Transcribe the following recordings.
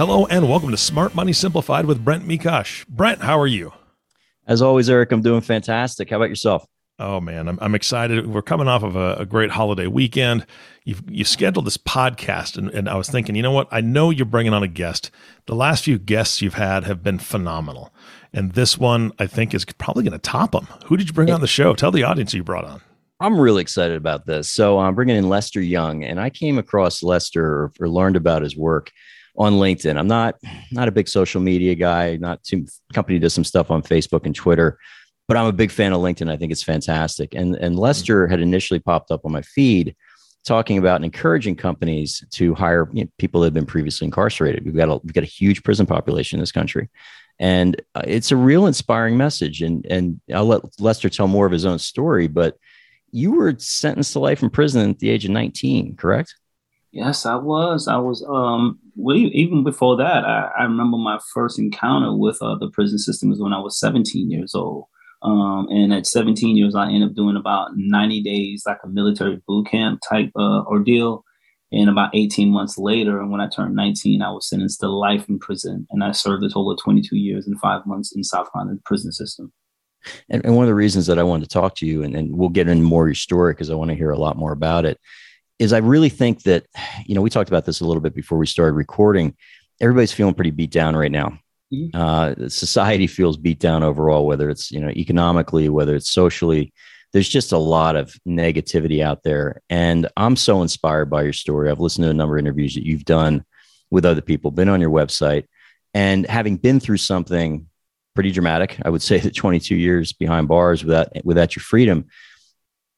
Hello and welcome to Smart Money Simplified with Brent Mekosh. Brent, how are you? As always, Eric, I'm doing fantastic. How about yourself? Oh man, I'm, I'm excited. We're coming off of a, a great holiday weekend. You've you scheduled this podcast, and, and I was thinking, you know what? I know you're bringing on a guest. The last few guests you've had have been phenomenal, and this one I think is probably going to top them. Who did you bring on the show? Tell the audience you brought on. I'm really excited about this. So I'm bringing in Lester Young, and I came across Lester or, or learned about his work on LinkedIn. I'm not not a big social media guy. Not too company does some stuff on Facebook and Twitter, but I'm a big fan of LinkedIn. I think it's fantastic. And and Lester had initially popped up on my feed talking about and encouraging companies to hire you know, people that have been previously incarcerated. We've got a we've got a huge prison population in this country. And uh, it's a real inspiring message. And and I'll let Lester tell more of his own story, but you were sentenced to life in prison at the age of 19, correct? Yes, I was. I was. Um, we, even before that, I, I remember my first encounter with uh, the prison system was when I was 17 years old. Um, and at 17 years, I ended up doing about 90 days, like a military boot camp type uh, ordeal. And about 18 months later, and when I turned 19, I was sentenced to life in prison, and I served a total of 22 years and five months in South Carolina prison system. And, and one of the reasons that I wanted to talk to you, and, and we'll get into more of your story because I want to hear a lot more about it, is I really think that, you know, we talked about this a little bit before we started recording. Everybody's feeling pretty beat down right now. Mm-hmm. Uh, society feels beat down overall, whether it's, you know, economically, whether it's socially. There's just a lot of negativity out there. And I'm so inspired by your story. I've listened to a number of interviews that you've done with other people, been on your website, and having been through something pretty dramatic, I would say that 22 years behind bars without without your freedom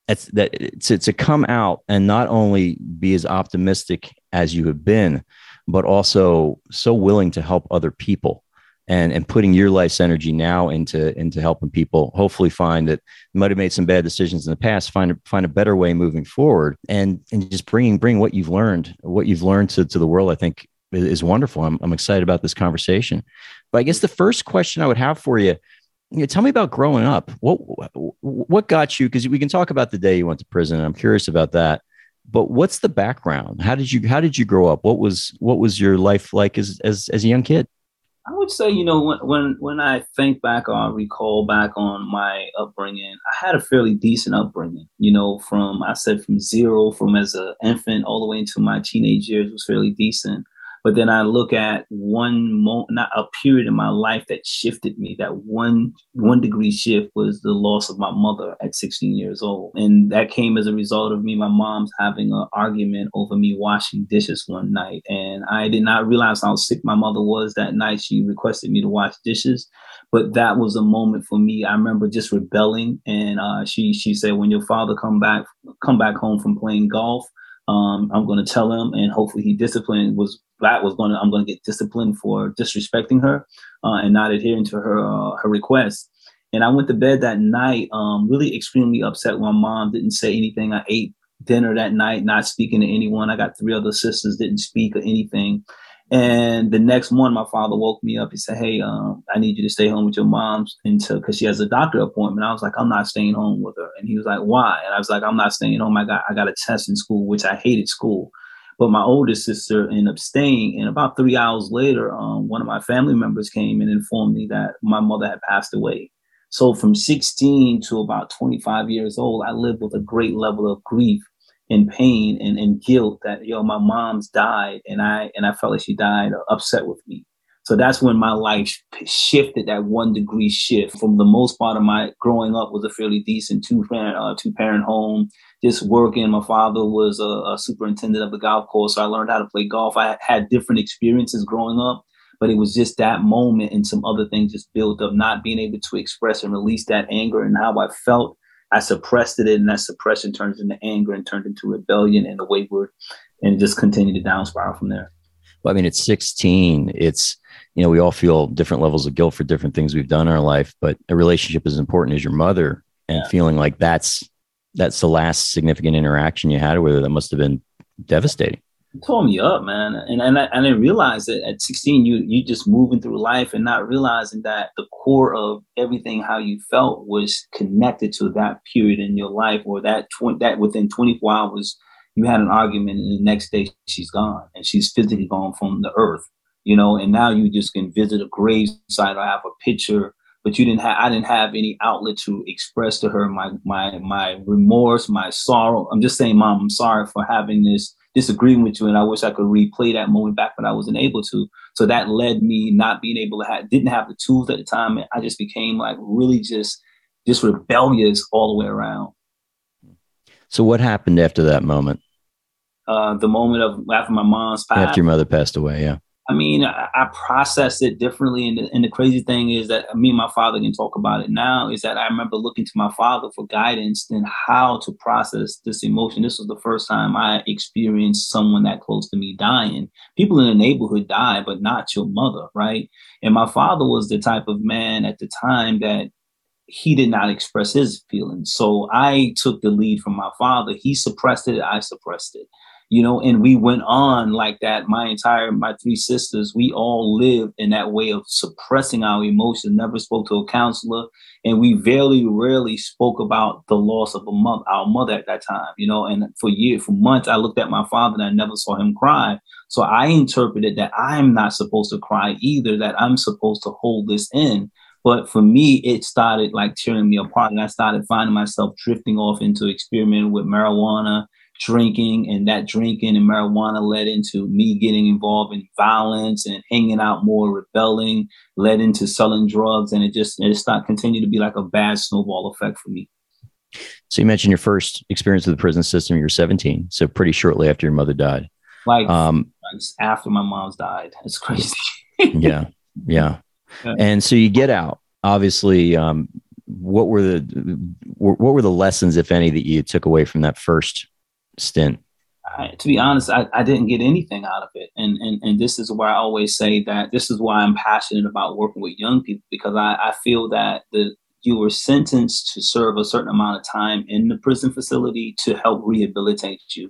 that's that to, to come out and not only be as optimistic as you have been but also so willing to help other people and and putting your life's energy now into into helping people hopefully find that might have made some bad decisions in the past find a, find a better way moving forward. And and just bringing bring what you've learned what you've learned to, to the world i think is wonderful. I'm, I'm excited about this conversation. But i guess the first question i would have for you you know, tell me about growing up. What what got you? Because we can talk about the day you went to prison. I'm curious about that. But what's the background? How did you how did you grow up? What was what was your life like as as as a young kid? I would say, you know, when when when I think back or recall back on my upbringing, I had a fairly decent upbringing. You know, from I said from zero, from as an infant all the way into my teenage years was fairly decent. But then I look at one moment, not a period in my life that shifted me. That one one degree shift was the loss of my mother at 16 years old, and that came as a result of me, my mom's having an argument over me washing dishes one night, and I did not realize how sick my mother was that night. She requested me to wash dishes, but that was a moment for me. I remember just rebelling, and uh, she she said, "When your father come back come back home from playing golf." Um, I'm going to tell him, and hopefully he disciplined was that was going to I'm going to get disciplined for disrespecting her uh, and not adhering to her uh, her request. And I went to bed that night, um, really extremely upset. My mom didn't say anything. I ate dinner that night, not speaking to anyone. I got three other sisters, didn't speak or anything. And the next morning, my father woke me up. He said, "Hey, um, I need you to stay home with your mom's until because she has a doctor appointment." I was like, "I'm not staying home with her." And he was like, "Why?" And I was like, "I'm not staying home. I got I got a test in school, which I hated school." But my oldest sister ended up staying. And about three hours later, um, one of my family members came and informed me that my mother had passed away. So from 16 to about 25 years old, I lived with a great level of grief and pain and, and guilt that yo my mom's died and I and I felt like she died upset with me. So that's when my life shifted that one degree shift. From the most part of my growing up was a fairly decent two parent uh, two parent home, just working. My father was a, a, superintendent of the golf course, so I learned how to play golf. I had different experiences growing up, but it was just that moment and some other things just built up, not being able to express and release that anger and how I felt I suppressed it, and that suppression turned into anger and turned into rebellion and a wayward, and just continued to down spiral from there. Well, I mean, it's 16. It's you know we all feel different levels of guilt for different things we've done in our life, but a relationship as important as your mother, and yeah. feeling like that's that's the last significant interaction you had with her that must have been devastating tore me up, man. And and I, I didn't realize that at 16, you you just moving through life and not realizing that the core of everything how you felt was connected to that period in your life, or that tw- that within 24 hours you had an argument, and the next day she's gone, and she's physically gone from the earth. You know, and now you just can visit a grave site or have a picture but you didn't have I didn't have any outlet to express to her my my my remorse, my sorrow. I'm just saying, mom, I'm sorry for having this disagreeing with you, and I wish I could replay that moment back, but I wasn't able to. So that led me not being able to have, didn't have the tools at the time. And I just became like really just, just rebellious all the way around. So what happened after that moment? Uh, the moment of after my mom's passed. After your mother passed away, yeah. I mean, I, I process it differently. And the, and the crazy thing is that me and my father can talk about it now is that I remember looking to my father for guidance and how to process this emotion. This was the first time I experienced someone that close to me dying. People in the neighborhood die, but not your mother, right? And my father was the type of man at the time that he did not express his feelings. So I took the lead from my father. He suppressed it, I suppressed it you know, and we went on like that. My entire, my three sisters, we all lived in that way of suppressing our emotions, never spoke to a counselor. And we very rarely spoke about the loss of a mother, our mother at that time, you know, and for years, for months, I looked at my father and I never saw him cry. So I interpreted that I'm not supposed to cry either, that I'm supposed to hold this in. But for me, it started like tearing me apart. And I started finding myself drifting off into experimenting with marijuana, drinking and that drinking and marijuana led into me getting involved in violence and hanging out more rebelling led into selling drugs and it just it started continue to be like a bad snowball effect for me. So you mentioned your first experience with the prison system you were 17 so pretty shortly after your mother died. Like um, after my mom's died. It's crazy. Yeah, yeah. Yeah. And so you get out obviously um, what were the what were the lessons if any that you took away from that first stint? I, to be honest, I, I didn't get anything out of it. And, and and this is why I always say that this is why I'm passionate about working with young people because I, I feel that the you were sentenced to serve a certain amount of time in the prison facility to help rehabilitate you.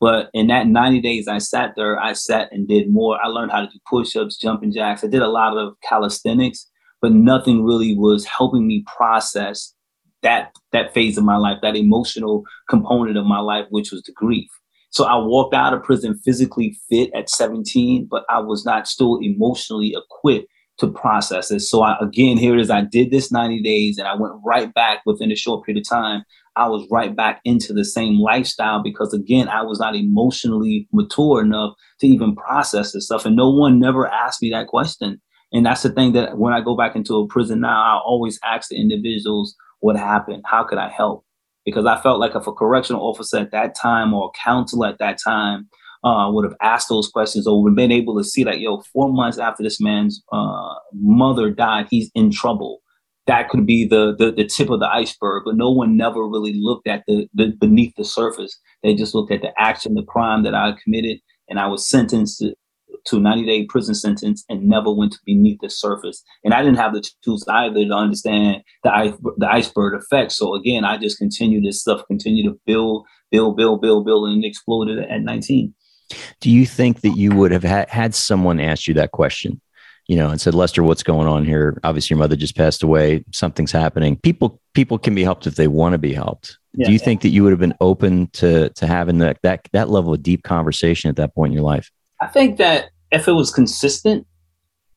But in that 90 days I sat there, I sat and did more. I learned how to do push-ups, jumping jacks. I did a lot of calisthenics, but nothing really was helping me process that that phase of my life, that emotional component of my life, which was the grief. So I walked out of prison physically fit at 17, but I was not still emotionally equipped to process it. So I, again, here it is. I did this 90 days and I went right back within a short period of time. I was right back into the same lifestyle because again, I was not emotionally mature enough to even process this stuff. And no one never asked me that question. And that's the thing that when I go back into a prison now, I always ask the individuals, what happened? How could I help? Because I felt like if a correctional officer at that time or a counselor at that time uh, would have asked those questions or would have been able to see that, yo, four months after this man's uh, mother died, he's in trouble. That could be the, the, the tip of the iceberg, but no one never really looked at the, the beneath the surface. They just looked at the action, the crime that I committed, and I was sentenced to, to a 90 day prison sentence and never went beneath the surface. And I didn't have the tools either to understand the, the iceberg effect. So again, I just continued this stuff, continue to build, build, build, build, build, and exploded at 19. Do you think that you would have had, had someone ask you that question? you know, and said, Lester, what's going on here? Obviously, your mother just passed away. Something's happening. People, people can be helped if they want to be helped. Yeah, Do you yeah. think that you would have been open to to having that that that level of deep conversation at that point in your life? I think that if it was consistent,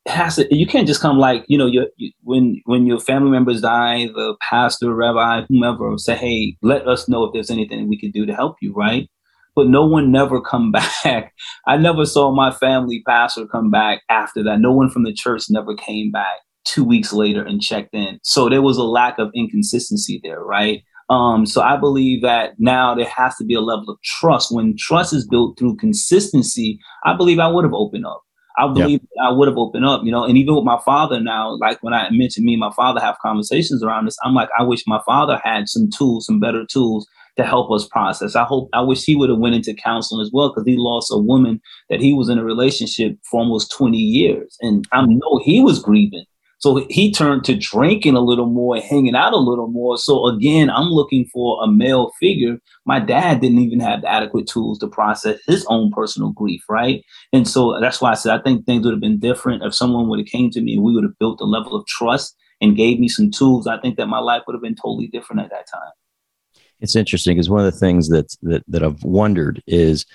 it has to. You can't just come like you know, you, when when your family members die, the pastor, rabbi, whomever say, "Hey, let us know if there's anything we can do to help you." Right? But no one never come back. I never saw my family pastor come back after that. No one from the church never came back two weeks later and checked in. So there was a lack of inconsistency there, right? Um, so I believe that now there has to be a level of trust. When trust is built through consistency, I believe I would have opened up. I believe yeah. I would have opened up, you know, and even with my father now, like when I mentioned me and my father have conversations around this, I'm like, I wish my father had some tools, some better tools to help us process. I hope I wish he would have went into counseling as well because he lost a woman that he was in a relationship for almost 20 years. And I know he was grieving. So he turned to drinking a little more, hanging out a little more. So again, I'm looking for a male figure. My dad didn't even have the adequate tools to process his own personal grief, right? And so that's why I said I think things would have been different if someone would have came to me and we would have built a level of trust and gave me some tools. I think that my life would have been totally different at that time. It's interesting because one of the things that that that I've wondered is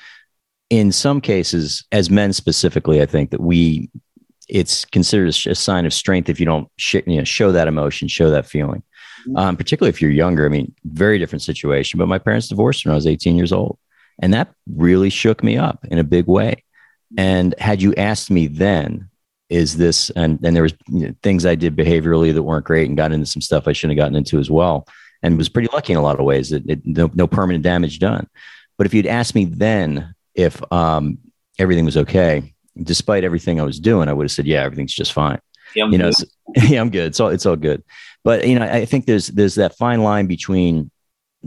in some cases, as men specifically, I think that we it's considered a sign of strength if you don't sh- you know, show that emotion, show that feeling. Mm-hmm. Um, particularly if you're younger. I mean, very different situation. But my parents divorced when I was 18 years old, and that really shook me up in a big way. Mm-hmm. And had you asked me then, is this and and there was you know, things I did behaviorally that weren't great, and got into some stuff I shouldn't have gotten into as well, and was pretty lucky in a lot of ways that it, no, no permanent damage done. But if you'd asked me then if um, everything was okay, despite everything I was doing, I would have said, yeah, everything's just fine. Yeah, you know, yeah, I'm good. It's all, it's all good. But, you know, I think there's, there's that fine line between,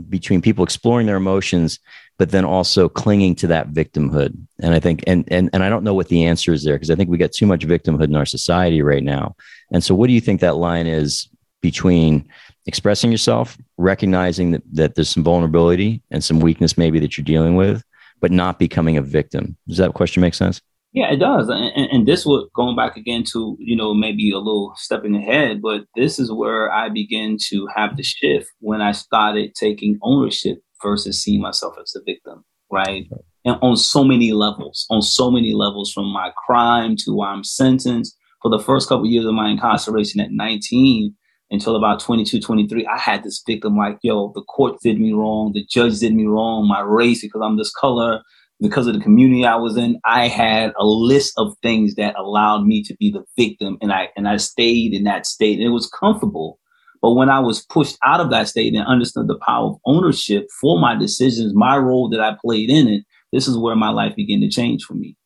between people exploring their emotions, but then also clinging to that victimhood. And I think, and, and, and I don't know what the answer is there because I think we got too much victimhood in our society right now. And so what do you think that line is between expressing yourself, recognizing that, that there's some vulnerability and some weakness maybe that you're dealing with, but not becoming a victim? Does that question make sense? Yeah, it does, and, and this would going back again to you know maybe a little stepping ahead, but this is where I begin to have the shift when I started taking ownership versus seeing myself as a victim, right? And on so many levels, on so many levels, from my crime to why I'm sentenced. For the first couple of years of my incarceration at 19 until about 22, 23, I had this victim like, yo, the court did me wrong, the judge did me wrong, my race because I'm this color, because of the community I was in, I had a list of things that allowed me to be the victim, and I and I stayed in that state, and it was comfortable. But when I was pushed out of that state and understood the power of ownership for my decisions, my role that I played in it, this is where my life began to change for me.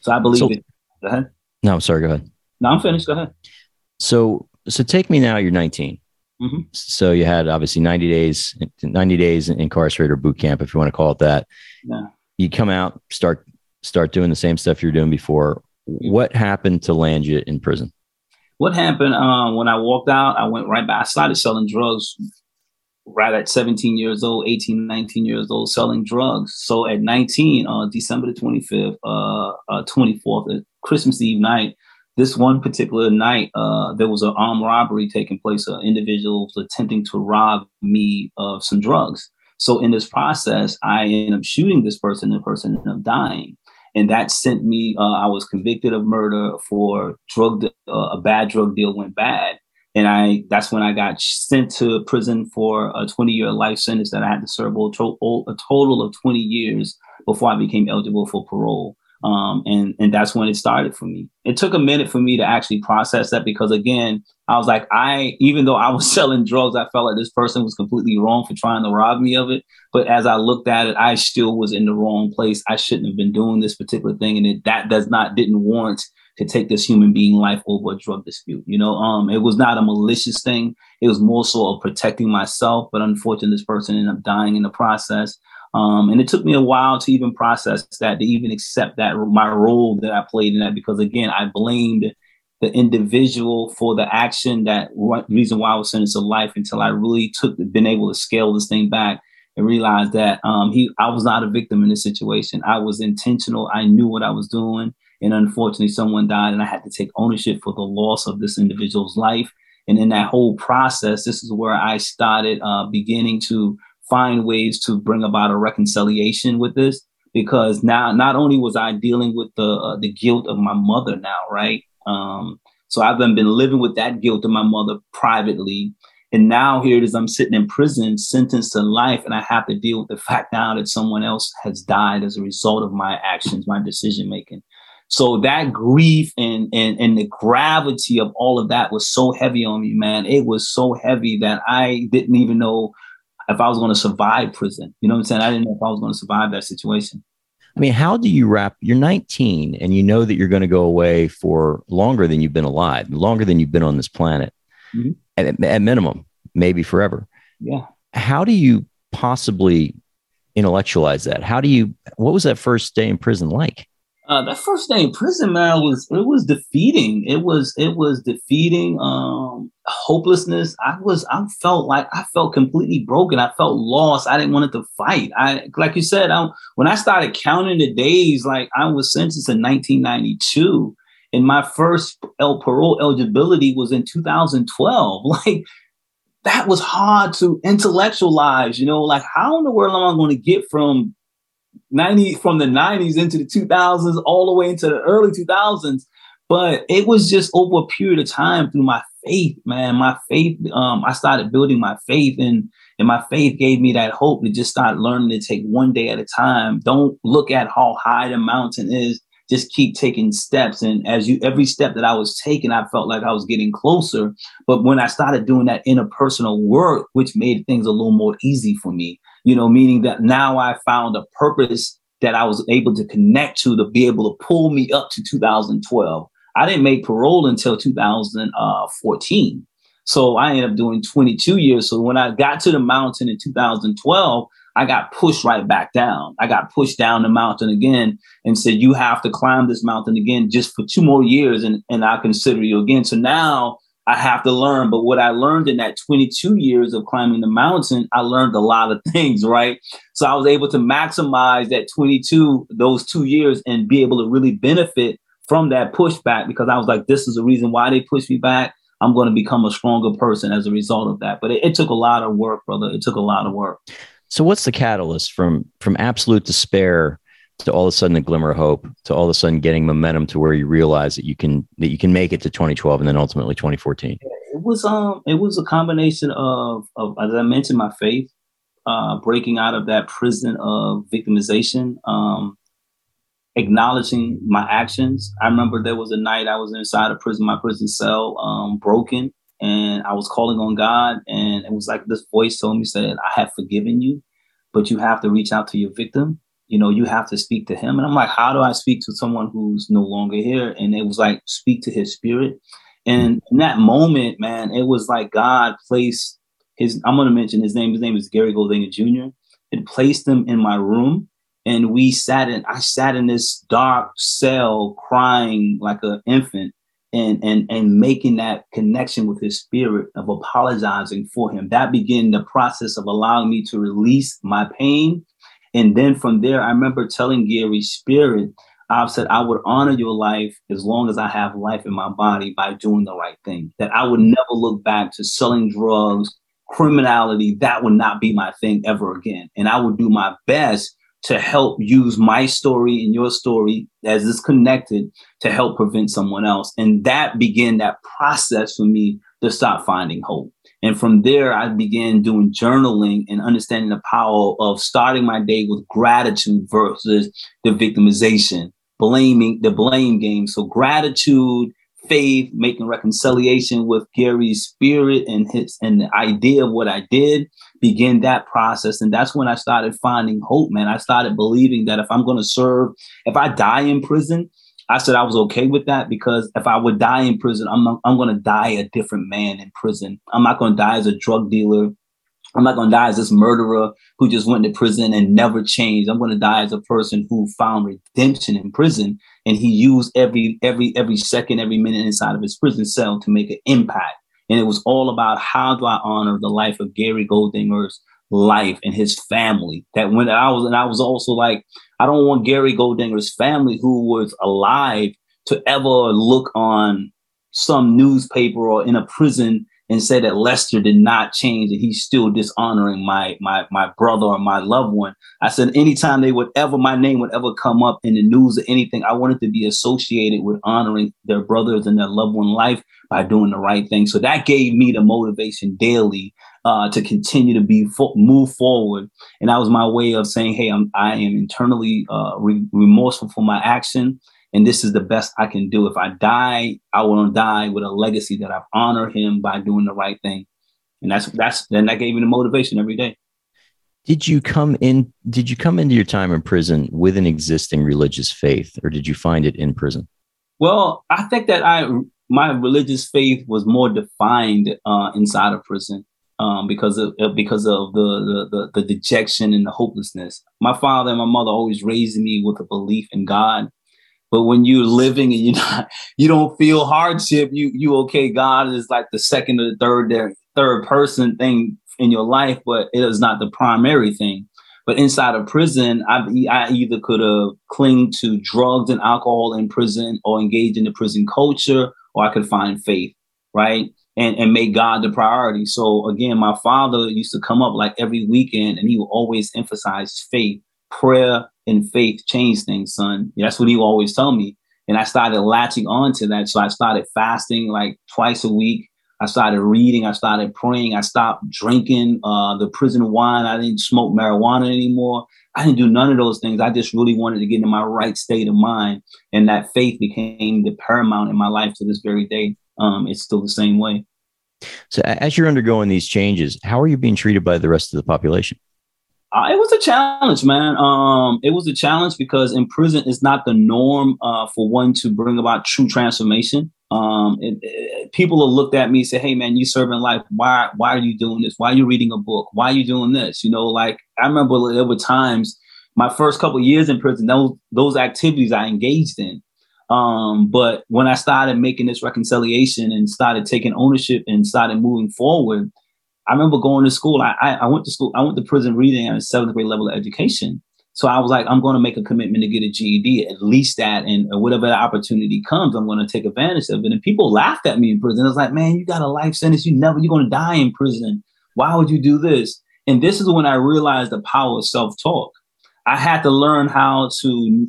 So I believe so, it. Go ahead. No, I'm sorry. Go ahead. No, I'm finished. Go ahead. So, so take me now. You're 19. Mm-hmm. So you had obviously 90 days, 90 days incarcerated or boot camp, if you want to call it that. Yeah you come out, start start doing the same stuff you're doing before. What happened to land you in prison? What happened um, when I walked out? I went right back. I started selling drugs right at 17 years old, 18, 19 years old, selling drugs. So at 19, on uh, December the 25th, uh, uh, 24th, Christmas Eve night, this one particular night, uh, there was an armed robbery taking place. An individuals attempting to rob me of some drugs. So in this process, I ended up shooting this person, and the person ended up dying. And that sent me, uh, I was convicted of murder for drug, uh, a bad drug deal went bad. And I, that's when I got sent to prison for a 20 year life sentence that I had to serve a total of 20 years before I became eligible for parole. Um, and and that's when it started for me. It took a minute for me to actually process that because again, I was like, I even though I was selling drugs, I felt like this person was completely wrong for trying to rob me of it. But as I looked at it, I still was in the wrong place. I shouldn't have been doing this particular thing, and it, that does not didn't warrant to take this human being life over a drug dispute. You know, um, it was not a malicious thing. It was more so of protecting myself. But unfortunately, this person ended up dying in the process. Um, and it took me a while to even process that, to even accept that my role that I played in that, because again, I blamed the individual for the action that reason why I was sentenced to life until I really took been able to scale this thing back and realize that um, he I was not a victim in this situation. I was intentional. I knew what I was doing, and unfortunately, someone died, and I had to take ownership for the loss of this individual's life. And in that whole process, this is where I started uh, beginning to find ways to bring about a reconciliation with this because now not only was I dealing with the uh, the guilt of my mother now, right? Um, so I've been, been living with that guilt of my mother privately, and now here it is. I'm sitting in prison, sentenced to life, and I have to deal with the fact now that someone else has died as a result of my actions, my decision making. So that grief and, and and the gravity of all of that was so heavy on me, man. It was so heavy that I didn't even know if I was going to survive prison. You know what I'm saying? I didn't know if I was going to survive that situation. I mean, how do you wrap? You're 19 and you know that you're going to go away for longer than you've been alive, longer than you've been on this planet, mm-hmm. at, at minimum, maybe forever. Yeah. How do you possibly intellectualize that? How do you? What was that first day in prison like? Uh, that first day in prison, man, was it was defeating. It was it was defeating. Um, hopelessness. I was I felt like I felt completely broken. I felt lost. I didn't want to fight. I like you said. I, when I started counting the days, like I was sentenced in 1992, and my first parole eligibility was in 2012. Like that was hard to intellectualize. You know, like how in the world am I going to get from 90 from the 90s into the 2000s all the way into the early 2000s but it was just over a period of time through my faith man. My faith um, i started building my faith and and my faith gave me that hope to just start learning to take one day at a time. Don't look at how high the mountain is. Just keep taking steps. And as you every step that i was taking i felt like i was getting closer. But when i started doing that interpersonal work which made things a little more easy for me you know, meaning that now I found a purpose that I was able to connect to to be able to pull me up to 2012. I didn't make parole until 2014. So I ended up doing 22 years. So when I got to the mountain in 2012, I got pushed right back down. I got pushed down the mountain again and said, You have to climb this mountain again just for two more years and, and I'll consider you again. So now I have to learn. But what I learned in that 22 years of climbing the mountain, I learned a lot of things, right? So I was able to maximize that 22, those two years, and be able to really benefit from that pushback because I was like, this is the reason why they pushed me back. I'm going to become a stronger person as a result of that. But it, it took a lot of work, brother. It took a lot of work. So what's the catalyst from from absolute despair to all of a sudden a glimmer of hope to all of a sudden getting momentum to where you realize that you can that you can make it to 2012 and then ultimately 2014 it was um it was a combination of of as i mentioned my faith uh breaking out of that prison of victimization um acknowledging my actions. I remember there was a night i was inside a prison my prison cell um broken and i was calling on god and it was like this voice told me said i have forgiven you but you have to reach out to your victim you know, you have to speak to him. And I'm like, how do I speak to someone who's no longer here? And it was like, speak to his spirit. And in that moment, man, it was like God placed his, I'm going to mention his name. His name is Gary Goldinger Jr. and placed him in my room. And we sat in, I sat in this dark cell crying like an infant and, and, and making that connection with his spirit of apologizing for him. That began the process of allowing me to release my pain and then from there, I remember telling Gary Spirit, I've said I would honor your life as long as I have life in my body by doing the right thing. That I would never look back to selling drugs, criminality. That would not be my thing ever again. And I would do my best to help use my story and your story as it's connected to help prevent someone else. And that began that process for me to start finding hope. And from there, I began doing journaling and understanding the power of starting my day with gratitude versus the victimization, blaming the blame game. So gratitude, faith, making reconciliation with Gary's spirit and his and the idea of what I did, begin that process. And that's when I started finding hope, man. I started believing that if I'm going to serve, if I die in prison, I said I was okay with that because if I would die in prison, I'm I'm going to die a different man in prison. I'm not going to die as a drug dealer. I'm not going to die as this murderer who just went to prison and never changed. I'm going to die as a person who found redemption in prison and he used every every every second, every minute inside of his prison cell to make an impact. And it was all about how do I honor the life of Gary Goldinger's life and his family. That when I was, and I was also like, I don't want Gary Goldinger's family, who was alive, to ever look on some newspaper or in a prison and say that Lester did not change, and he's still dishonoring my my my brother or my loved one. I said anytime they would ever my name would ever come up in the news or anything, I wanted to be associated with honoring their brothers and their loved one life by doing the right thing. So that gave me the motivation daily uh, to continue to be fo- move forward. And that was my way of saying, "Hey, I'm I am internally uh, re- remorseful for my action, and this is the best I can do. If I die, I want to die with a legacy that I've honored him by doing the right thing." And that's that's then that gave me the motivation every day. did you come in did you come into your time in prison with an existing religious faith or did you find it in prison well i think that i my religious faith was more defined uh, inside of prison um, because of because of the, the, the dejection and the hopelessness my father and my mother always raised me with a belief in god but when you're living and you're not you don't feel hardship you you okay god is like the second or the third third person thing in your life, but it is not the primary thing. But inside of prison, I, I either could have cling to drugs and alcohol in prison or engage in the prison culture, or I could find faith, right? And, and make God the priority. So again, my father used to come up like every weekend and he would always emphasize faith, prayer and faith change things, son. That's what he would always tell me. And I started latching on to that. So I started fasting like twice a week. I started reading. I started praying. I stopped drinking uh, the prison wine. I didn't smoke marijuana anymore. I didn't do none of those things. I just really wanted to get in my right state of mind. And that faith became the paramount in my life to this very day. Um, it's still the same way. So, as you're undergoing these changes, how are you being treated by the rest of the population? Uh, it was a challenge, man. Um, it was a challenge because in prison it's not the norm uh, for one to bring about true transformation. Um, it, it, people will look at me and say, "Hey, man, you serving life. Why? Why are you doing this? Why are you reading a book? Why are you doing this?" You know, like I remember there were times my first couple years in prison, those those activities I engaged in. Um, but when I started making this reconciliation and started taking ownership and started moving forward, I remember going to school. I, I, I went to school. I went to prison reading at a seventh grade level of education. So I was like, I'm going to make a commitment to get a GED, at least that, and whatever opportunity comes, I'm going to take advantage of it. And people laughed at me in prison. I was like, man, you got a life sentence. You never, you're going to die in prison. Why would you do this? And this is when I realized the power of self talk. I had to learn how to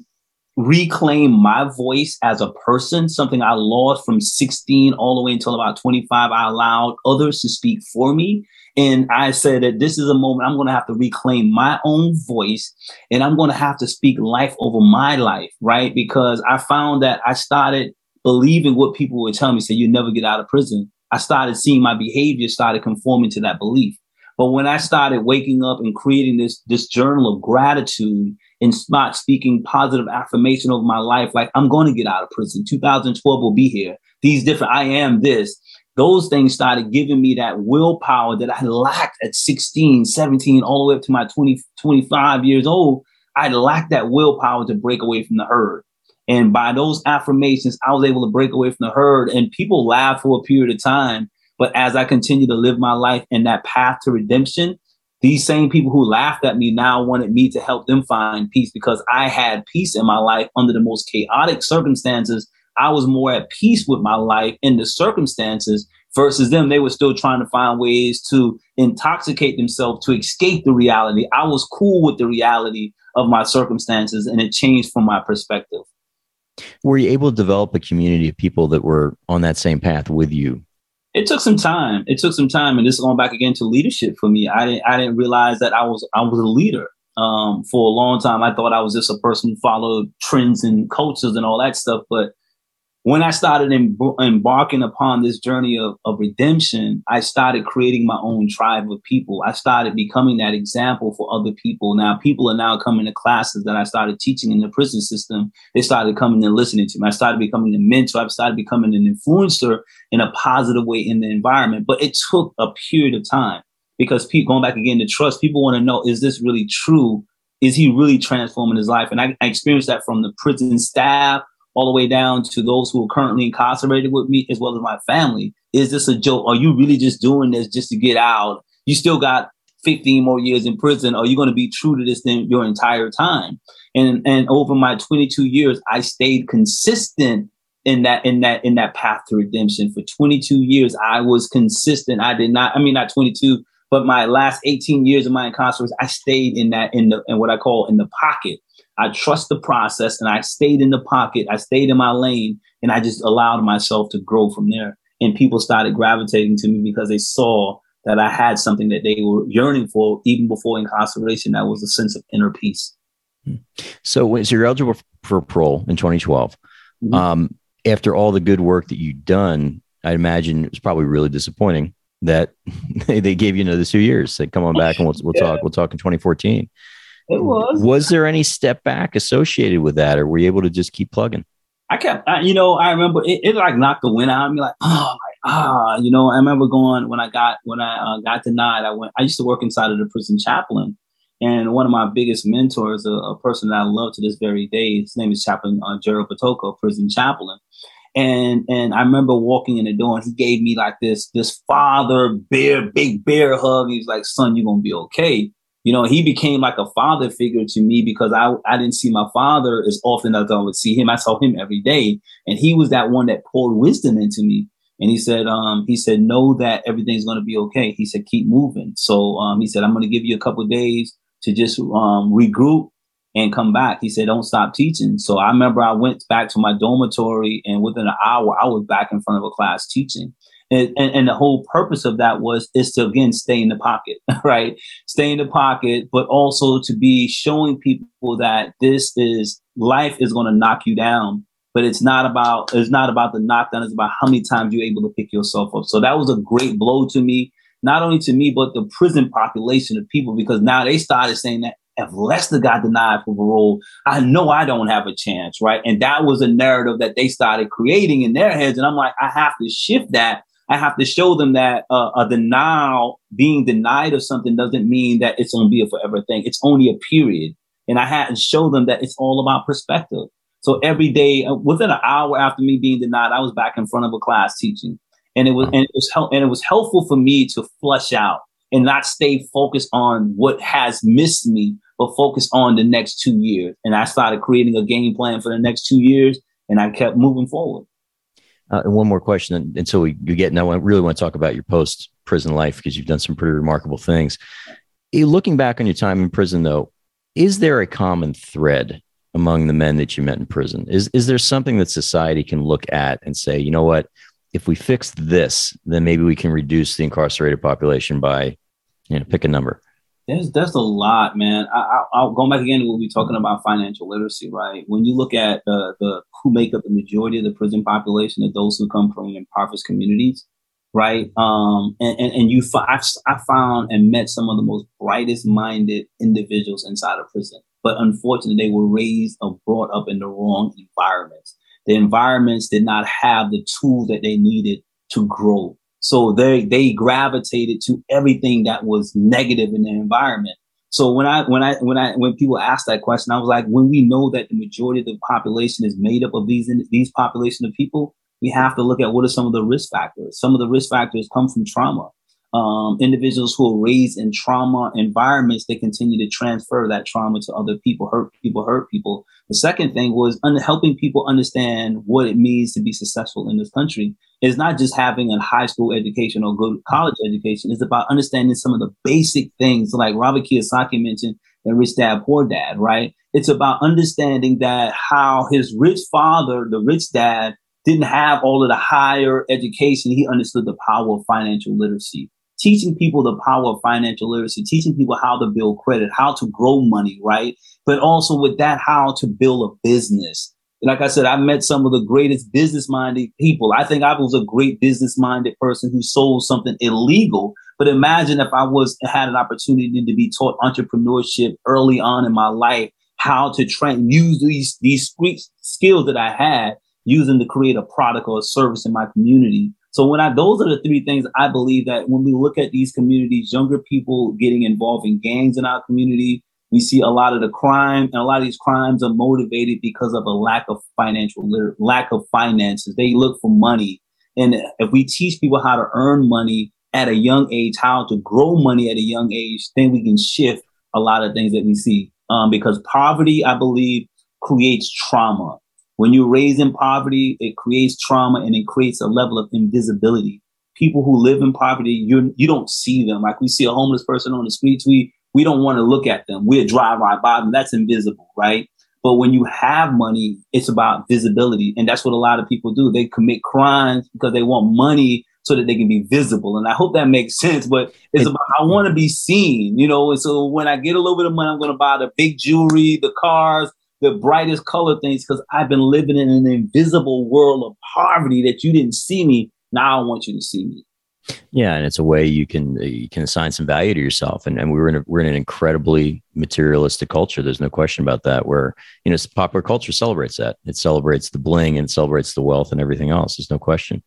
reclaim my voice as a person, something I lost from 16 all the way until about 25. I allowed others to speak for me. And I said that this is a moment I'm going to have to reclaim my own voice and I'm going to have to speak life over my life, right? Because I found that I started believing what people would tell me, say, you never get out of prison. I started seeing my behavior started conforming to that belief. But when I started waking up and creating this, this journal of gratitude and not speaking positive affirmation over my life, like I'm going to get out of prison. 2012 will be here. These different, I am this those things started giving me that willpower that I lacked at 16, 17, all the way up to my 20, 25 years old. I lacked that willpower to break away from the herd. And by those affirmations, I was able to break away from the herd. And people laughed for a period of time. But as I continue to live my life in that path to redemption, these same people who laughed at me now wanted me to help them find peace because I had peace in my life under the most chaotic circumstances I was more at peace with my life in the circumstances versus them. They were still trying to find ways to intoxicate themselves to escape the reality. I was cool with the reality of my circumstances and it changed from my perspective. Were you able to develop a community of people that were on that same path with you? It took some time. It took some time, and this is going back again to leadership for me. I didn't. I didn't realize that I was. I was a leader. Um, for a long time, I thought I was just a person who followed trends and cultures and all that stuff. But when I started em- embarking upon this journey of, of redemption, I started creating my own tribe of people. I started becoming that example for other people. Now, people are now coming to classes that I started teaching in the prison system. They started coming and listening to me. I started becoming a mentor. I started becoming an influencer in a positive way in the environment. But it took a period of time because people, going back again to trust, people want to know is this really true? Is he really transforming his life? And I, I experienced that from the prison staff all the way down to those who are currently incarcerated with me, as well as my family. Is this a joke? Are you really just doing this just to get out? You still got 15 more years in prison. Are you going to be true to this thing your entire time? And and over my 22 years, I stayed consistent in that in that in that path to redemption. For 22 years, I was consistent. I did not. I mean, not 22, but my last 18 years of my incarceration, I stayed in that in the in what I call in the pocket I trust the process and I stayed in the pocket. I stayed in my lane and I just allowed myself to grow from there. And people started gravitating to me because they saw that I had something that they were yearning for even before incarceration. That was a sense of inner peace. Hmm. So, so you're eligible for parole in 2012. Mm-hmm. Um, after all the good work that you've done, I imagine it was probably really disappointing that they, they gave you another two years. Said, come on back and we'll, we'll yeah. talk. We'll talk in 2014. It was. Was there any step back associated with that, or were you able to just keep plugging? I kept, I, you know, I remember it, it, like knocked the wind out of me. Like, oh my, ah, you know. I remember going when I got when I uh, got denied. I went. I used to work inside of the prison chaplain, and one of my biggest mentors, a, a person that I love to this very day, his name is Chaplain uh, Gerald Patoko, prison chaplain. And and I remember walking in the door, and he gave me like this this father bear, big bear hug. He's like, "Son, you're gonna be okay." You know, he became like a father figure to me because I, I didn't see my father as often as I would see him. I saw him every day. And he was that one that poured wisdom into me. And he said, um, he said, know that everything's going to be okay. He said, keep moving. So um, he said, I'm going to give you a couple days to just um, regroup and come back. He said, don't stop teaching. So I remember I went back to my dormitory and within an hour, I was back in front of a class teaching. And, and, the whole purpose of that was is to again stay in the pocket right stay in the pocket but also to be showing people that this is life is going to knock you down but it's not about it's not about the knockdown it's about how many times you're able to pick yourself up so that was a great blow to me not only to me but the prison population of people because now they started saying that if Lester got denied for parole, I know I don't have a chance, right? And that was a narrative that they started creating in their heads. And I'm like, I have to shift that I have to show them that uh, a denial, being denied of something, doesn't mean that it's going to be a forever thing. It's only a period, and I had to show them that it's all about perspective. So every day, uh, within an hour after me being denied, I was back in front of a class teaching, and it was and it was hel- and it was helpful for me to flush out and not stay focused on what has missed me, but focus on the next two years. And I started creating a game plan for the next two years, and I kept moving forward. Uh, and one more question until we you get. Now, I really want to talk about your post prison life because you've done some pretty remarkable things. Eh, looking back on your time in prison, though, is there a common thread among the men that you met in prison? Is is there something that society can look at and say, you know what, if we fix this, then maybe we can reduce the incarcerated population by, you know, pick a number. There's that's a lot, man. I, I, will go back again. We'll be talking about financial literacy, right? When you look at the the who make up the majority of the prison population, of those who come from impoverished communities, right? Um, and, and, and you, I, I found and met some of the most brightest minded individuals inside of prison, but unfortunately, they were raised or brought up in the wrong environments. The environments did not have the tools that they needed to grow so they they gravitated to everything that was negative in the environment. So when I when I when I when people ask that question, I was like, when we know that the majority of the population is made up of these these population of people, we have to look at what are some of the risk factors. Some of the risk factors come from trauma um, individuals who are raised in trauma environments, they continue to transfer that trauma to other people, hurt people, hurt people. The second thing was un- helping people understand what it means to be successful in this country. It's not just having a high school education or good college education. It's about understanding some of the basic things, like Robert Kiyosaki mentioned in Rich Dad Poor Dad, right? It's about understanding that how his rich father, the rich dad, didn't have all of the higher education. He understood the power of financial literacy teaching people the power of financial literacy, teaching people how to build credit, how to grow money, right? But also with that, how to build a business. Like I said, I met some of the greatest business minded people. I think I was a great business minded person who sold something illegal. But imagine if I was had an opportunity to be taught entrepreneurship early on in my life, how to train, use these these skills that I had using to create a product or a service in my community so when I those are the three things I believe that when we look at these communities, younger people getting involved in gangs in our community, we see a lot of the crime and a lot of these crimes are motivated because of a lack of financial lack of finances. They look for money. And if we teach people how to earn money at a young age, how to grow money at a young age, then we can shift a lot of things that we see. Um, because poverty, I believe, creates trauma. When you're raised in poverty, it creates trauma and it creates a level of invisibility. People who live in poverty, you you don't see them. Like we see a homeless person on the streets, we we don't want to look at them. We drive right by them. That's invisible, right? But when you have money, it's about visibility. And that's what a lot of people do. They commit crimes because they want money so that they can be visible. And I hope that makes sense. But it's about I want to be seen, you know. And so when I get a little bit of money, I'm gonna buy the big jewelry, the cars, the brightest color things because I've been living in an invisible world of poverty that you didn't see me. Now I want you to see me. Yeah, and it's a way you can uh, you can assign some value to yourself. And, and we're in a, we're in an incredibly materialistic culture. There's no question about that. Where you know popular culture celebrates that. It celebrates the bling and celebrates the wealth and everything else. There's no question.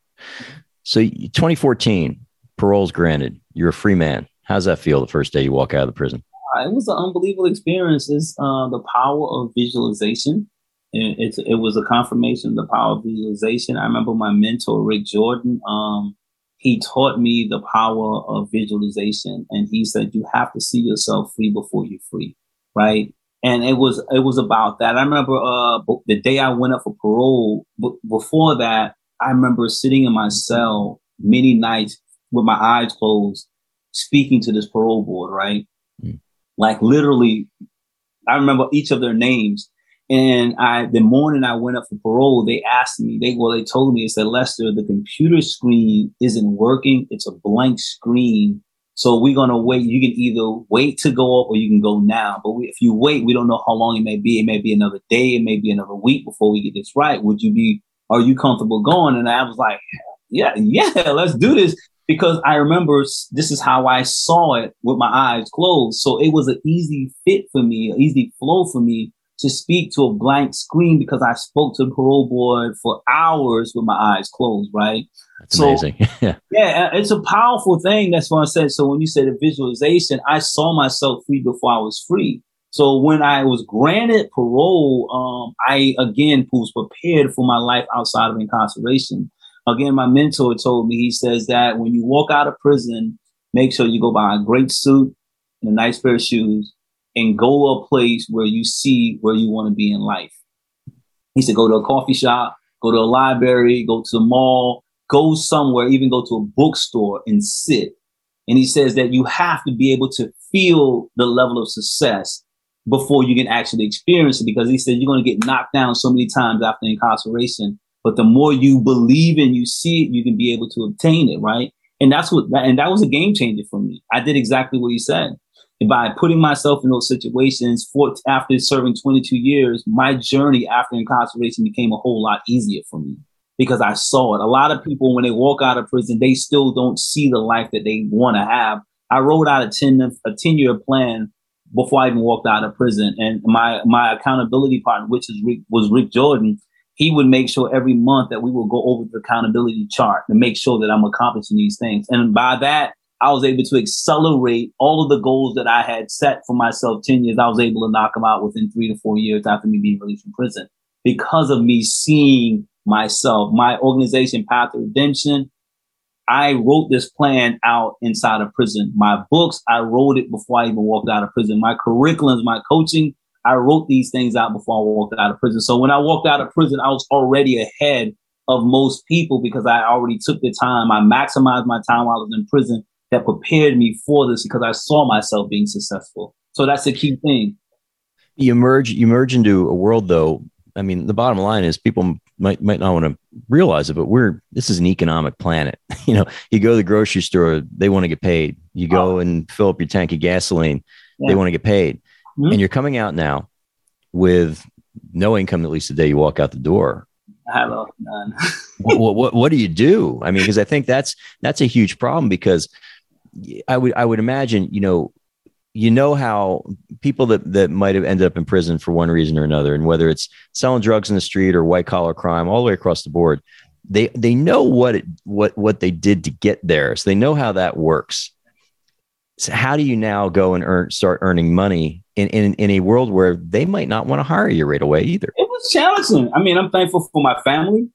So 2014, parole's granted. You're a free man. How's that feel the first day you walk out of the prison? It was an unbelievable experience. It's uh, the power of visualization. It, it's, it was a confirmation of the power of visualization. I remember my mentor, Rick Jordan. Um, he taught me the power of visualization and he said you have to see yourself free before you're free right and it was it was about that i remember uh the day i went up for parole b- before that i remember sitting in my cell many nights with my eyes closed speaking to this parole board right. Like literally i remember each of their names and I, the morning I went up for parole, they asked me, they, well, they told me, they said, Lester, the computer screen isn't working. It's a blank screen. So we're going to wait. You can either wait to go up or you can go now. But we, if you wait, we don't know how long it may be. It may be another day. It may be another week before we get this right. Would you be, are you comfortable going? And I was like, yeah, yeah, let's do this. Because I remember this is how I saw it with my eyes closed. So it was an easy fit for me, an easy flow for me to speak to a blank screen because I spoke to the parole board for hours with my eyes closed, right? That's so, amazing. yeah. Yeah, it's a powerful thing. That's what I said. So when you said the visualization, I saw myself free before I was free. So when I was granted parole, um, I again was prepared for my life outside of incarceration. Again, my mentor told me, he says that when you walk out of prison, make sure you go buy a great suit and a nice pair of shoes and go a place where you see where you want to be in life. He said, go to a coffee shop, go to a library, go to the mall, go somewhere, even go to a bookstore and sit. And he says that you have to be able to feel the level of success before you can actually experience it because he said you're going to get knocked down so many times after incarceration. But the more you believe and you see it, you can be able to obtain it, right? And that's what, and that was a game changer for me. I did exactly what he said by putting myself in those situations for, after serving 22 years, my journey after incarceration became a whole lot easier for me because I saw it. A lot of people, when they walk out of prison, they still don't see the life that they want to have. I wrote out a 10, a 10 year plan before I even walked out of prison. And my, my accountability partner, which is Rick, was Rick Jordan, he would make sure every month that we would go over the accountability chart to make sure that I'm accomplishing these things. And by that, I was able to accelerate all of the goals that I had set for myself 10 years. I was able to knock them out within three to four years after me being released from prison because of me seeing myself, my organization, Path to Redemption. I wrote this plan out inside of prison. My books, I wrote it before I even walked out of prison. My curriculums, my coaching, I wrote these things out before I walked out of prison. So when I walked out of prison, I was already ahead of most people because I already took the time. I maximized my time while I was in prison that prepared me for this because I saw myself being successful. So that's the key thing. You emerge, you emerge into a world though. I mean, the bottom line is people might might not want to realize it, but we're this is an economic planet. you know, you go to the grocery store, they want to get paid. You go oh. and fill up your tank of gasoline, yeah. they want to get paid. Mm-hmm. And you're coming out now with no income at least the day you walk out the door. I have none. what, what, what do you do? I mean, because I think that's that's a huge problem because I would I would imagine you know you know how people that that might have ended up in prison for one reason or another, and whether it's selling drugs in the street or white collar crime, all the way across the board, they they know what it, what what they did to get there, so they know how that works. So how do you now go and earn start earning money in, in in a world where they might not want to hire you right away either? It was challenging. I mean, I'm thankful for my family.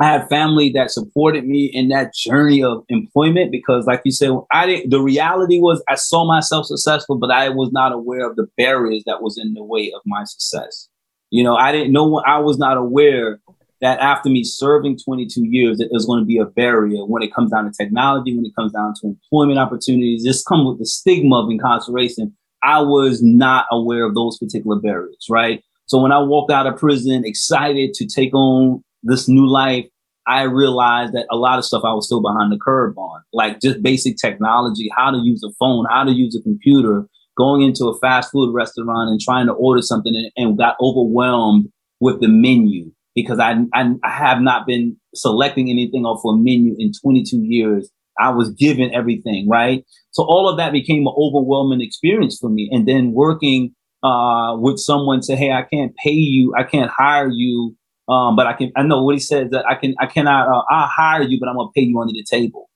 I had family that supported me in that journey of employment because, like you said, I didn't. The reality was I saw myself successful, but I was not aware of the barriers that was in the way of my success. You know, I didn't know. I was not aware that after me serving 22 years, that there's going to be a barrier when it comes down to technology, when it comes down to employment opportunities. This comes with the stigma of incarceration. I was not aware of those particular barriers, right? So when I walked out of prison, excited to take on this new life, I realized that a lot of stuff I was still behind the curve on, like just basic technology, how to use a phone, how to use a computer, going into a fast food restaurant and trying to order something and, and got overwhelmed with the menu because I, I, I have not been selecting anything off a menu in 22 years I was given everything, right? So all of that became an overwhelming experience for me. And then working uh, with someone say, "Hey, I can't pay you, I can't hire you, um, but I can." I know what he says that I can, I cannot, uh, I'll hire you, but I'm gonna pay you under the table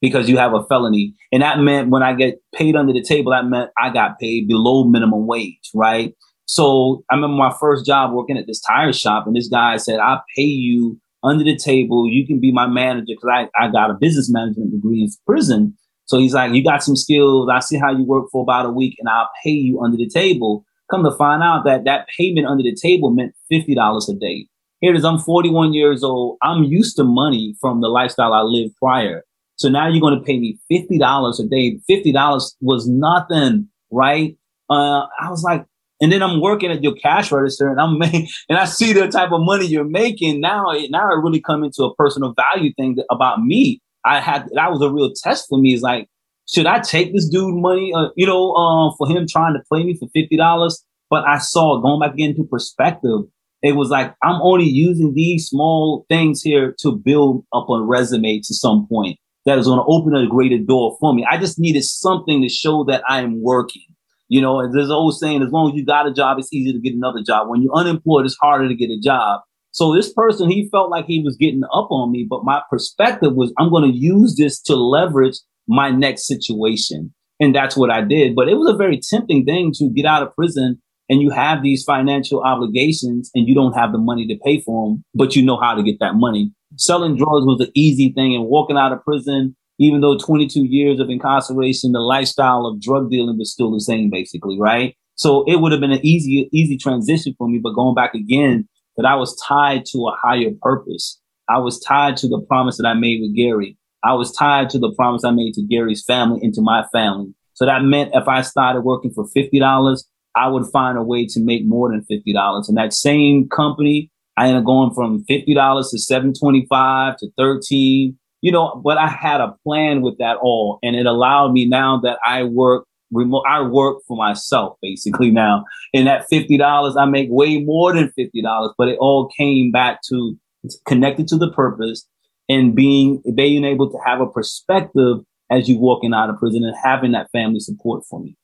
because you have a felony. And that meant when I get paid under the table, that meant I got paid below minimum wage, right? So I remember my first job working at this tire shop, and this guy said, "I'll pay you." Under the table, you can be my manager because I, I got a business management degree in prison. So he's like, You got some skills. I see how you work for about a week, and I'll pay you under the table. Come to find out that that payment under the table meant $50 a day. Here it is, I'm 41 years old. I'm used to money from the lifestyle I lived prior. So now you're going to pay me $50 a day. $50 was nothing, right? Uh, I was like, and then I'm working at your cash register and I'm making, and I see the type of money you're making. Now, it, now it really come into a personal value thing that, about me. I had, that was a real test for me. Is like, should I take this dude money, uh, you know, uh, for him trying to play me for $50? But I saw going back again to perspective. It was like, I'm only using these small things here to build up a resume to some point that is going to open a greater door for me. I just needed something to show that I am working. You know, there's always saying, as long as you got a job, it's easy to get another job. When you're unemployed, it's harder to get a job. So this person, he felt like he was getting up on me, but my perspective was, I'm going to use this to leverage my next situation. And that's what I did. But it was a very tempting thing to get out of prison and you have these financial obligations and you don't have the money to pay for them, but you know how to get that money. Selling drugs was an easy thing and walking out of prison, even though 22 years of incarceration, the lifestyle of drug dealing was still the same, basically, right? So it would have been an easy, easy transition for me. But going back again, that I was tied to a higher purpose. I was tied to the promise that I made with Gary. I was tied to the promise I made to Gary's family and to my family. So that meant if I started working for $50, I would find a way to make more than $50. And that same company, I ended up going from $50 to 725 to 13, you know, but I had a plan with that all. And it allowed me now that I work remote, I work for myself basically now. And that $50, I make way more than $50, but it all came back to connected to the purpose and being being able to have a perspective as you walking out of prison and having that family support for me.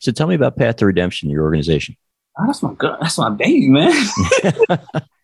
So tell me about Path to Redemption, your organization. Oh, that's my good. That's my baby, man.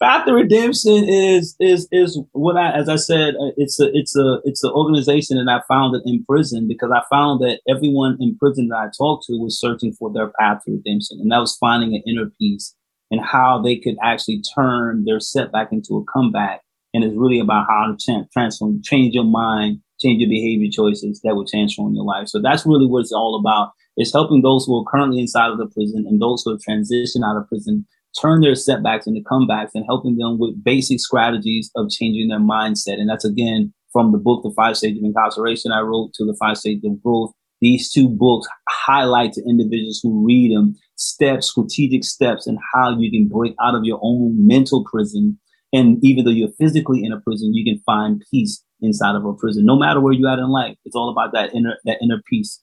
Path to Redemption is is is what I, as I said, uh, it's a it's a it's an organization that I founded in prison because I found that everyone in prison that I talked to was searching for their path to redemption, and that was finding an inner peace and how they could actually turn their setback into a comeback and it's really about how to transform, change your mind, change your behavior choices that will transform your life. So that's really what it's all about. It's helping those who are currently inside of the prison and those who have transitioned out of prison turn their setbacks into comebacks and helping them with basic strategies of changing their mindset. And that's again from the book, The Five Stages of Incarceration, I wrote to The Five Stages of Growth. These two books highlight to individuals who read them steps, strategic steps, and how you can break out of your own mental prison and even though you're physically in a prison, you can find peace inside of a prison, no matter where you're at in life. It's all about that inner that inner peace.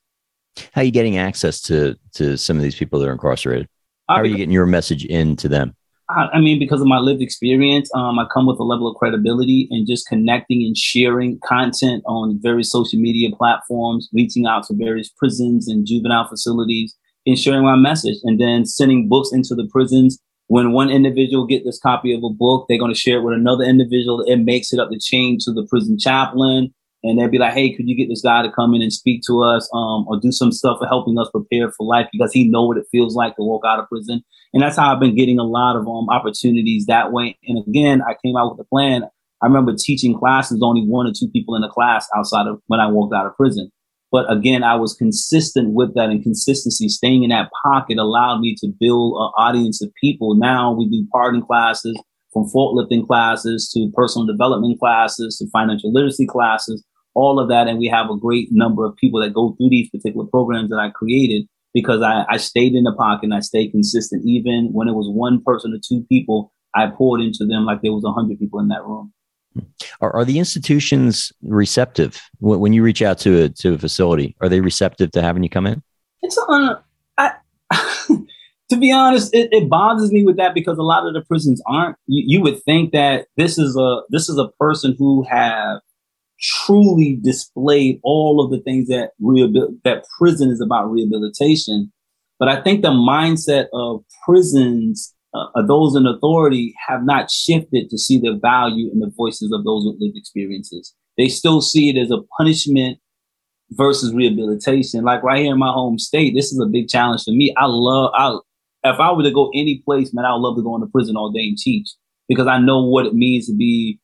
How are you getting access to to some of these people that are incarcerated? How are you getting your message in to them? I mean, because of my lived experience, um, I come with a level of credibility and just connecting and sharing content on various social media platforms, reaching out to various prisons and juvenile facilities, and sharing my message, and then sending books into the prisons when one individual get this copy of a book, they're going to share it with another individual. It makes it up the chain to the prison chaplain, and they'd be like, "Hey, could you get this guy to come in and speak to us, um, or do some stuff for helping us prepare for life because he know what it feels like to walk out of prison." And that's how I've been getting a lot of um, opportunities that way. And again, I came out with a plan. I remember teaching classes, only one or two people in the class outside of when I walked out of prison. But again, I was consistent with that and consistency, staying in that pocket allowed me to build an audience of people. Now we do pardon classes from fault lifting classes to personal development classes to financial literacy classes, all of that. And we have a great number of people that go through these particular programs that I created because I, I stayed in the pocket and I stayed consistent. Even when it was one person or two people, I poured into them like there was a hundred people in that room. Are, are the institutions receptive when, when you reach out to a to a facility? Are they receptive to having you come in? It's on. I, to be honest, it, it, bothers me with that because a lot of the prisons aren't. You, you, would think that this is a this is a person who have truly displayed all of the things that rehabil- that prison is about rehabilitation. But I think the mindset of prisons, uh, those in authority, have not shifted to see the value in the voices of those with lived experiences. They still see it as a punishment versus rehabilitation. Like right here in my home state, this is a big challenge for me. I love, I, if I were to go any place, man, I would love to go into prison all day and teach because I know what it means to be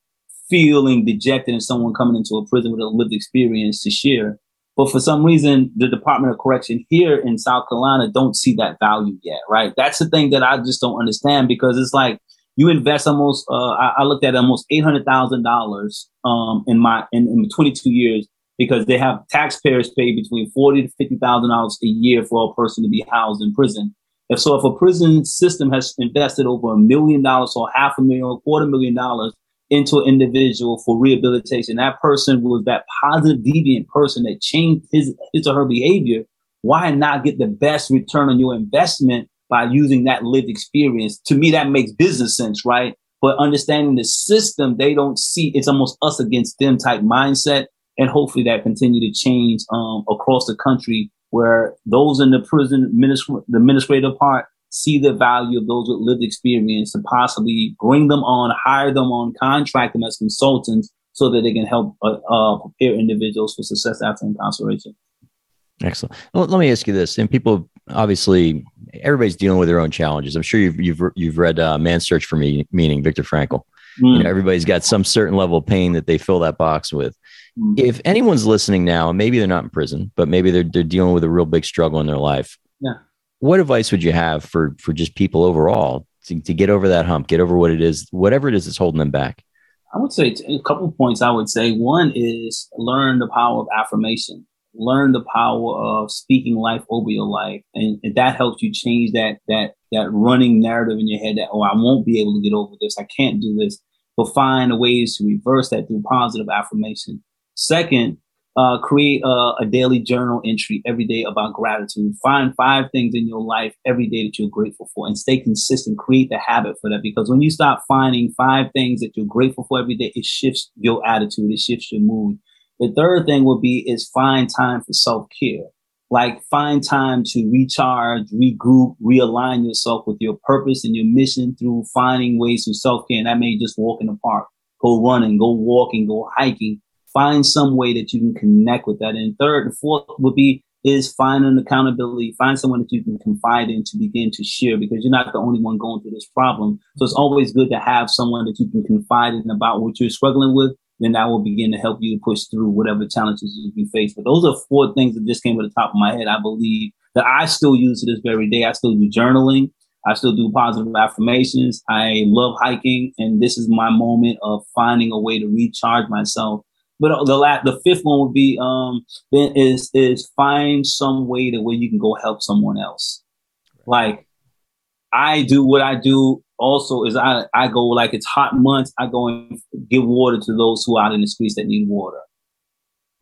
feeling dejected and someone coming into a prison with a lived experience to share. But for some reason, the Department of Correction here in South Carolina don't see that value yet, right? That's the thing that I just don't understand because it's like you invest almost. Uh, I, I, looked at almost eight hundred thousand dollars um, in my in, in twenty two years because they have taxpayers pay between forty to fifty thousand dollars a year for a person to be housed in prison. If so, if a prison system has invested over a million dollars or half a million or quarter million dollars into an individual for rehabilitation, that person was that positive deviant person that changed his his or her behavior. Why not get the best return on your investment by using that lived experience? To me, that makes business sense, right? But understanding the system, they don't see it's almost us against them type mindset and hopefully that continue to change um, across the country where those in the prison administ- the administrative part see the value of those with lived experience to possibly bring them on, hire them on, contract them as consultants so that they can help uh, uh, prepare individuals for success after incarceration. Excellent. Well, let me ask you this: and people obviously everybody's dealing with their own challenges. I'm sure you've you've you've read uh, "Man's Search for Me," meaning Viktor Frankl. Mm. You know, everybody's got some certain level of pain that they fill that box with. Mm. If anyone's listening now, maybe they're not in prison, but maybe they're they're dealing with a real big struggle in their life. Yeah. What advice would you have for for just people overall to, to get over that hump, get over what it is, whatever it is that's holding them back? I would say a couple of points. I would say one is learn the power of affirmation. Learn the power of speaking life over your life, and, and that helps you change that that that running narrative in your head that oh I won't be able to get over this, I can't do this. But find ways to reverse that through positive affirmation. Second, uh, create a, a, daily journal entry every day about gratitude. Find five things in your life every day that you're grateful for and stay consistent. Create the habit for that because when you start finding five things that you're grateful for every day, it shifts your attitude, it shifts your mood. The third thing would be is find time for self care. Like find time to recharge, regroup, realign yourself with your purpose and your mission through finding ways to self care. And that may just walk in the park, go running, go walking, go hiking find some way that you can connect with that. And third and fourth would be is find an accountability, find someone that you can confide in to begin to share because you're not the only one going through this problem. So it's always good to have someone that you can confide in about what you're struggling with. Then that will begin to help you push through whatever challenges you face. But those are four things that just came to the top of my head. I believe that I still use to this very day. I still do journaling. I still do positive affirmations. I love hiking. And this is my moment of finding a way to recharge myself but the last, the fifth one would be um is is find some way to where you can go help someone else. Like I do what I do also is I I go like it's hot months, I go and give water to those who are out in the streets that need water.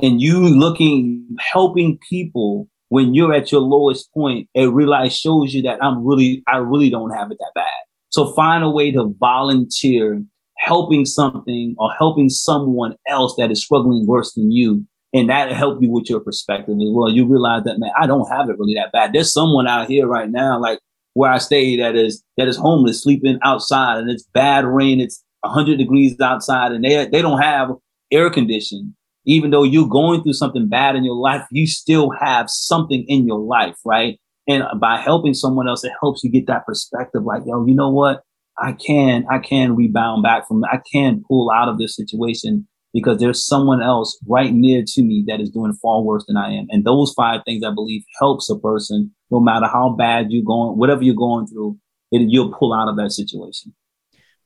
And you looking helping people when you're at your lowest point, it really shows you that I'm really I really don't have it that bad. So find a way to volunteer helping something or helping someone else that is struggling worse than you. And that help you with your perspective as well. You realize that, man, I don't have it really that bad. There's someone out here right now, like where I stay, that is that is homeless, sleeping outside, and it's bad rain. It's 100 degrees outside, and they they don't have air conditioning. Even though you're going through something bad in your life, you still have something in your life, right? And by helping someone else, it helps you get that perspective. Like, yo, you know what? I can I can rebound back from I can pull out of this situation because there's someone else right near to me that is doing far worse than I am. And those five things I believe helps a person no matter how bad you're going, whatever you're going through, it, you'll pull out of that situation.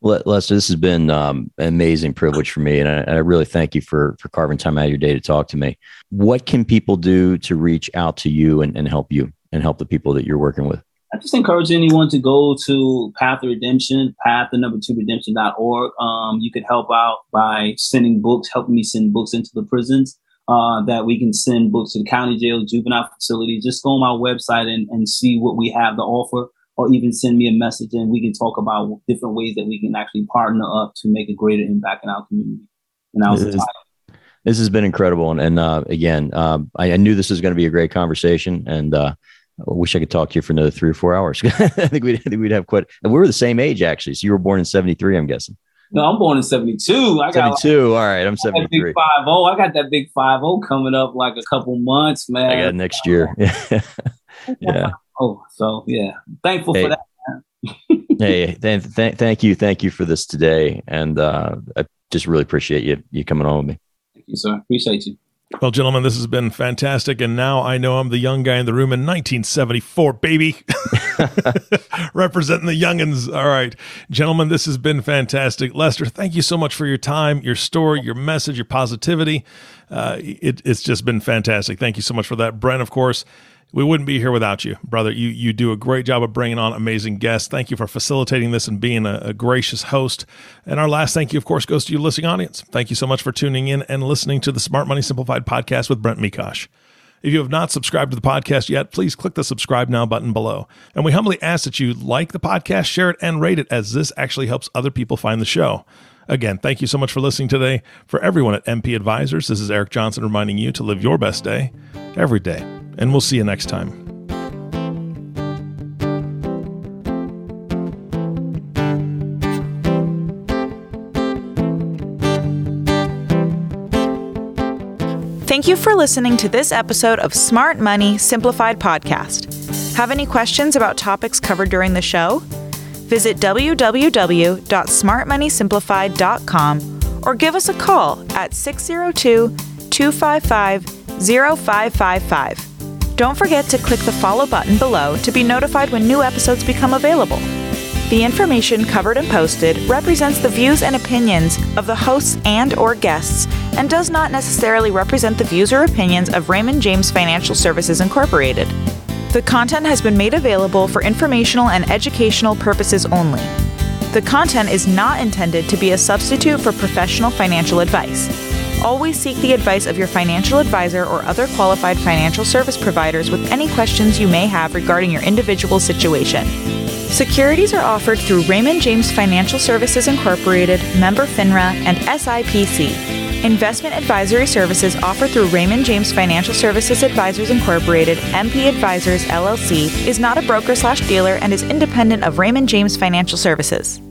Well, Lester, this has been um, an amazing privilege for me, and I, I, really thank you for for carving time out of your day to talk to me. What can people do to reach out to you and, and help you and help the people that you're working with? I just encourage anyone to go to Path of Redemption, path the number two redemption.org. Um, you could help out by sending books, helping me send books into the prisons. Uh, that we can send books to the county jail, juvenile facilities. Just go on my website and, and see what we have to offer, or even send me a message and we can talk about different ways that we can actually partner up to make a greater impact in our community. And I was this has been incredible. And, and uh, again, um, I, I, knew this was going to be a great conversation, and uh, I wish I could talk to you for another three or four hours. I think we'd, I think we'd have quite. And we were the same age actually. So you were born in '73, I'm guessing. No, I'm born in 72. I got 72. Like, All right. I'm 73. Five oh. I got that big five oh coming up like a couple months, man. I got next year. yeah. Oh, so yeah. Thankful hey. for that. hey, th- th- thank you. Thank you for this today. And uh, I just really appreciate you you coming on with me. Thank you, sir. Appreciate you. Well, gentlemen, this has been fantastic. And now I know I'm the young guy in the room in 1974, baby. Representing the youngins. All right. Gentlemen, this has been fantastic. Lester, thank you so much for your time, your story, your message, your positivity. Uh, it, it's just been fantastic. Thank you so much for that. Brent, of course, we wouldn't be here without you, brother. You you do a great job of bringing on amazing guests. Thank you for facilitating this and being a, a, gracious host. And our last thank you, of course, goes to you, listening audience. Thank you so much for tuning in and listening to the Smart Money Simplified podcast with Brent Mekosh. If you have not subscribed to the podcast yet, please click the subscribe now button below. And we humbly ask that you like the podcast, share it, and rate it, as this actually helps other people find the show. Again, thank you so much for listening today. For everyone at MP Advisors, this is Eric Johnson reminding you to live your best day every day and we'll see you next time. Thank you for listening to this episode of Smart Money Simplified Podcast. Have any questions about topics covered during the show? Visit www.smartmoneysimplified.com or give us a call at 602 255 0555. Don't forget to click the follow button below to be notified when new episodes become available. The information covered and posted represents the views and opinions of the hosts and or guests and does not necessarily represent the views or opinions of Raymond James Financial Services Incorporated. The content has been made available for informational and educational purposes only. The content is not intended to be a substitute for professional financial advice. Always seek the advice of your financial advisor or other qualified financial service providers with any questions you may have regarding your individual situation. Securities are offered through Raymond James Financial Services Incorporated, member FINRA, and SIPC. Investment advisory services offered through Raymond James Financial Services Advisors Incorporated, MP Advisors LLC, is not a broker slash dealer and is independent of Raymond James Financial Services.